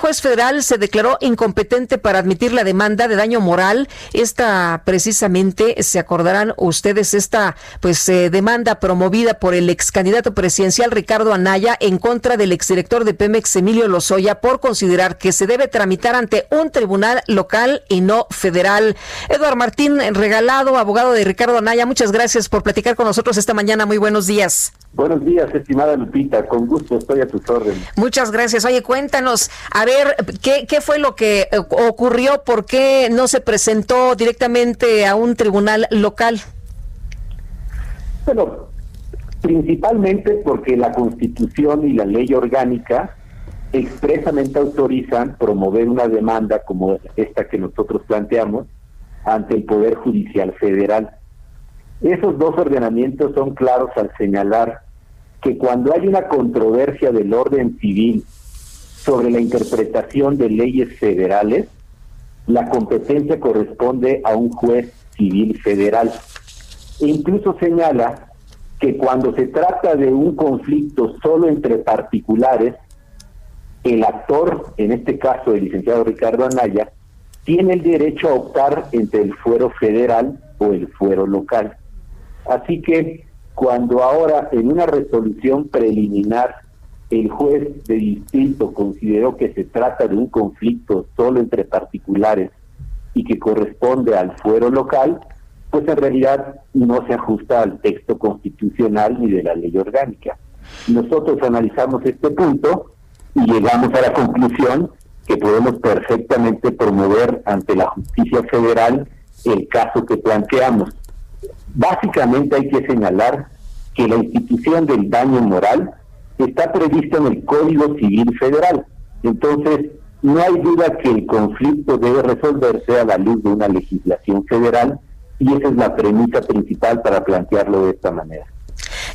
Juez federal se declaró incompetente para admitir la demanda de daño moral. Esta precisamente se acordarán ustedes esta pues eh, demanda promovida por el ex candidato presidencial Ricardo Anaya en contra del exdirector de Pemex Emilio Lozoya por considerar que se debe tramitar ante un tribunal local y no federal. Eduardo Martín Regalado, abogado de Ricardo Anaya, muchas gracias por platicar con nosotros esta mañana. Muy buenos días. Buenos días, estimada Lupita. Con gusto estoy a tus órdenes. Muchas gracias. Oye, cuéntanos, a ver, ¿qué, qué fue lo que eh, ocurrió? ¿Por qué no se presentó directamente a un tribunal local? Bueno, principalmente porque la Constitución y la ley orgánica expresamente autorizan promover una demanda como esta que nosotros planteamos ante el Poder Judicial Federal. Esos dos ordenamientos son claros al señalar que cuando hay una controversia del orden civil sobre la interpretación de leyes federales, la competencia corresponde a un juez civil federal. E incluso señala que cuando se trata de un conflicto solo entre particulares, el actor, en este caso el licenciado Ricardo Anaya, tiene el derecho a optar entre el fuero federal o el fuero local. Así que cuando ahora en una resolución preliminar el juez de distrito consideró que se trata de un conflicto solo entre particulares y que corresponde al fuero local, pues en realidad no se ajusta al texto constitucional ni de la ley orgánica. Nosotros analizamos este punto y llegamos a la conclusión que podemos perfectamente promover ante la justicia federal el caso que planteamos. Básicamente hay que señalar que la institución del daño moral está prevista en el Código Civil Federal. Entonces, no hay duda que el conflicto debe resolverse a la luz de una legislación federal y esa es la premisa principal para plantearlo de esta manera.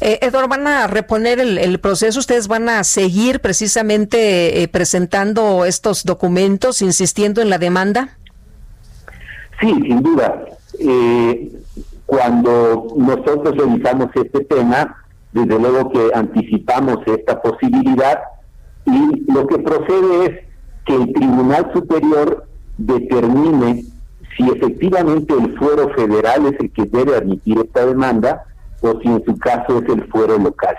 Eh, Eduardo, ¿van a reponer el, proceso? ¿Ustedes van a seguir precisamente eh, presentando estos documentos, insistiendo en la demanda? Sí, sin duda. Eh, cuando nosotros revisamos este tema, desde luego que anticipamos esta posibilidad y lo que procede es que el Tribunal Superior determine si efectivamente el fuero federal es el que debe admitir esta demanda o si en su caso es el fuero local.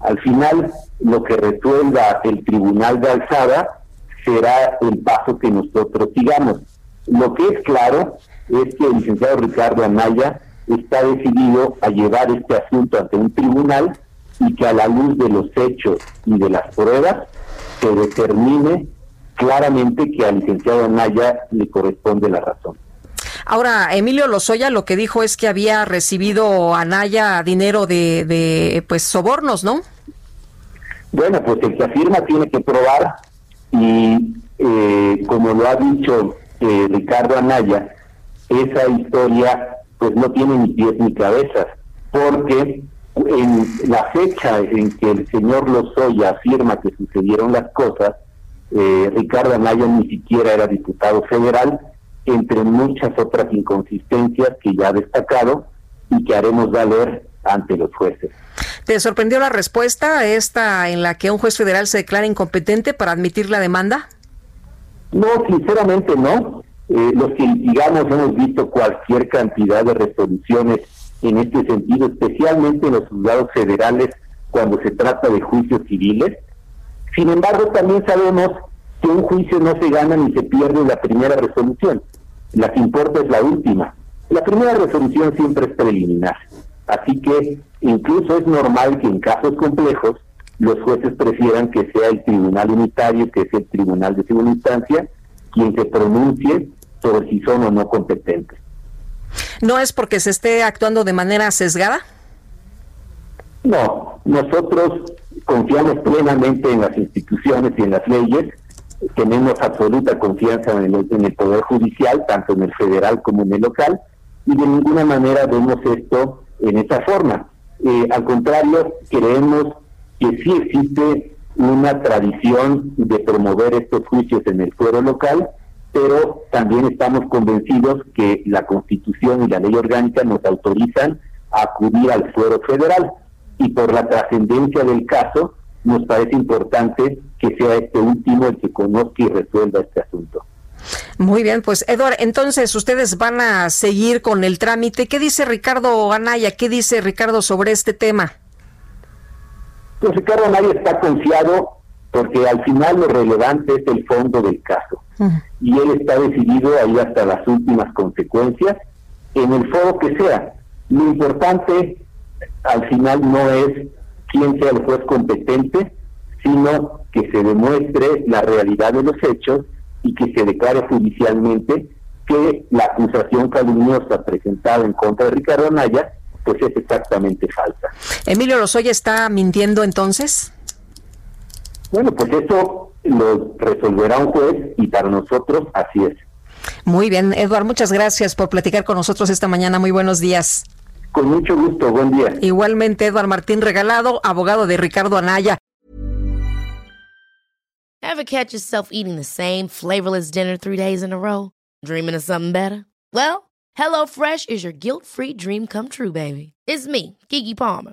Al final, lo que resuelva el Tribunal de Alzada será el paso que nosotros sigamos. Lo que es claro es que el licenciado Ricardo Anaya está decidido a llevar este asunto ante un tribunal y que a la luz de los hechos y de las pruebas se determine claramente que al licenciado Anaya le corresponde la razón. Ahora, Emilio Lozoya lo que dijo es que había recibido Anaya dinero de, de pues sobornos, ¿no? Bueno, pues el que afirma tiene que probar y eh, como lo ha dicho eh, Ricardo Anaya, esa historia pues no tiene ni pies ni cabezas, porque en la fecha en que el señor Lozoya afirma que sucedieron las cosas, eh, Ricardo Anaya ni siquiera era diputado federal, entre muchas otras inconsistencias que ya ha destacado y que haremos valer ante los jueces. ¿Te sorprendió la respuesta esta en la que un juez federal se declara incompetente para admitir la demanda? No, sinceramente no. Eh, los que digamos hemos visto cualquier cantidad de resoluciones en este sentido, especialmente en los juzgados federales cuando se trata de juicios civiles. Sin embargo, también sabemos que un juicio no se gana ni se pierde en la primera resolución. La que importa es la última. La primera resolución siempre es preliminar. Así que incluso es normal que en casos complejos los jueces prefieran que sea el tribunal unitario, que es el tribunal de segunda instancia, quien se pronuncie sobre si son o no competentes. ¿No es porque se esté actuando de manera sesgada? No, nosotros confiamos plenamente en las instituciones y en las leyes, tenemos absoluta confianza en el, en el Poder Judicial, tanto en el federal como en el local, y de ninguna manera vemos esto en esa forma. Eh, al contrario, creemos que sí existe una tradición de promover estos juicios en el fuero local, pero también estamos convencidos que la Constitución y la ley orgánica nos autorizan a acudir al fuero federal y por la trascendencia del caso nos parece importante que sea este último el que conozca y resuelva este asunto. Muy bien, pues Eduard, entonces ustedes van a seguir con el trámite. ¿Qué dice Ricardo Anaya? ¿Qué dice Ricardo sobre este tema? Pues Ricardo Anaya está confiado porque al final lo relevante es el fondo del caso. Y él está decidido a ir hasta las últimas consecuencias en el foro que sea. Lo importante al final no es quién sea el juez competente, sino que se demuestre la realidad de los hechos y que se declare judicialmente que la acusación calumniosa presentada en contra de Ricardo Anaya pues es exactamente falsa. Emilio Lozoya está mintiendo entonces? Bueno, pues eso lo resolverá un juez y para nosotros así es. Muy bien, Eduardo, muchas gracias por platicar con nosotros esta mañana. Muy buenos días. Con mucho gusto, buen día. Igualmente, Eduardo Martín Regalado, abogado de Ricardo Anaya. Ever catch yourself eating the same flavorless dinner three days in a row? Dreaming of something better? Well, HelloFresh is your guilt-free dream come true, baby. It's me, Kiki Palmer.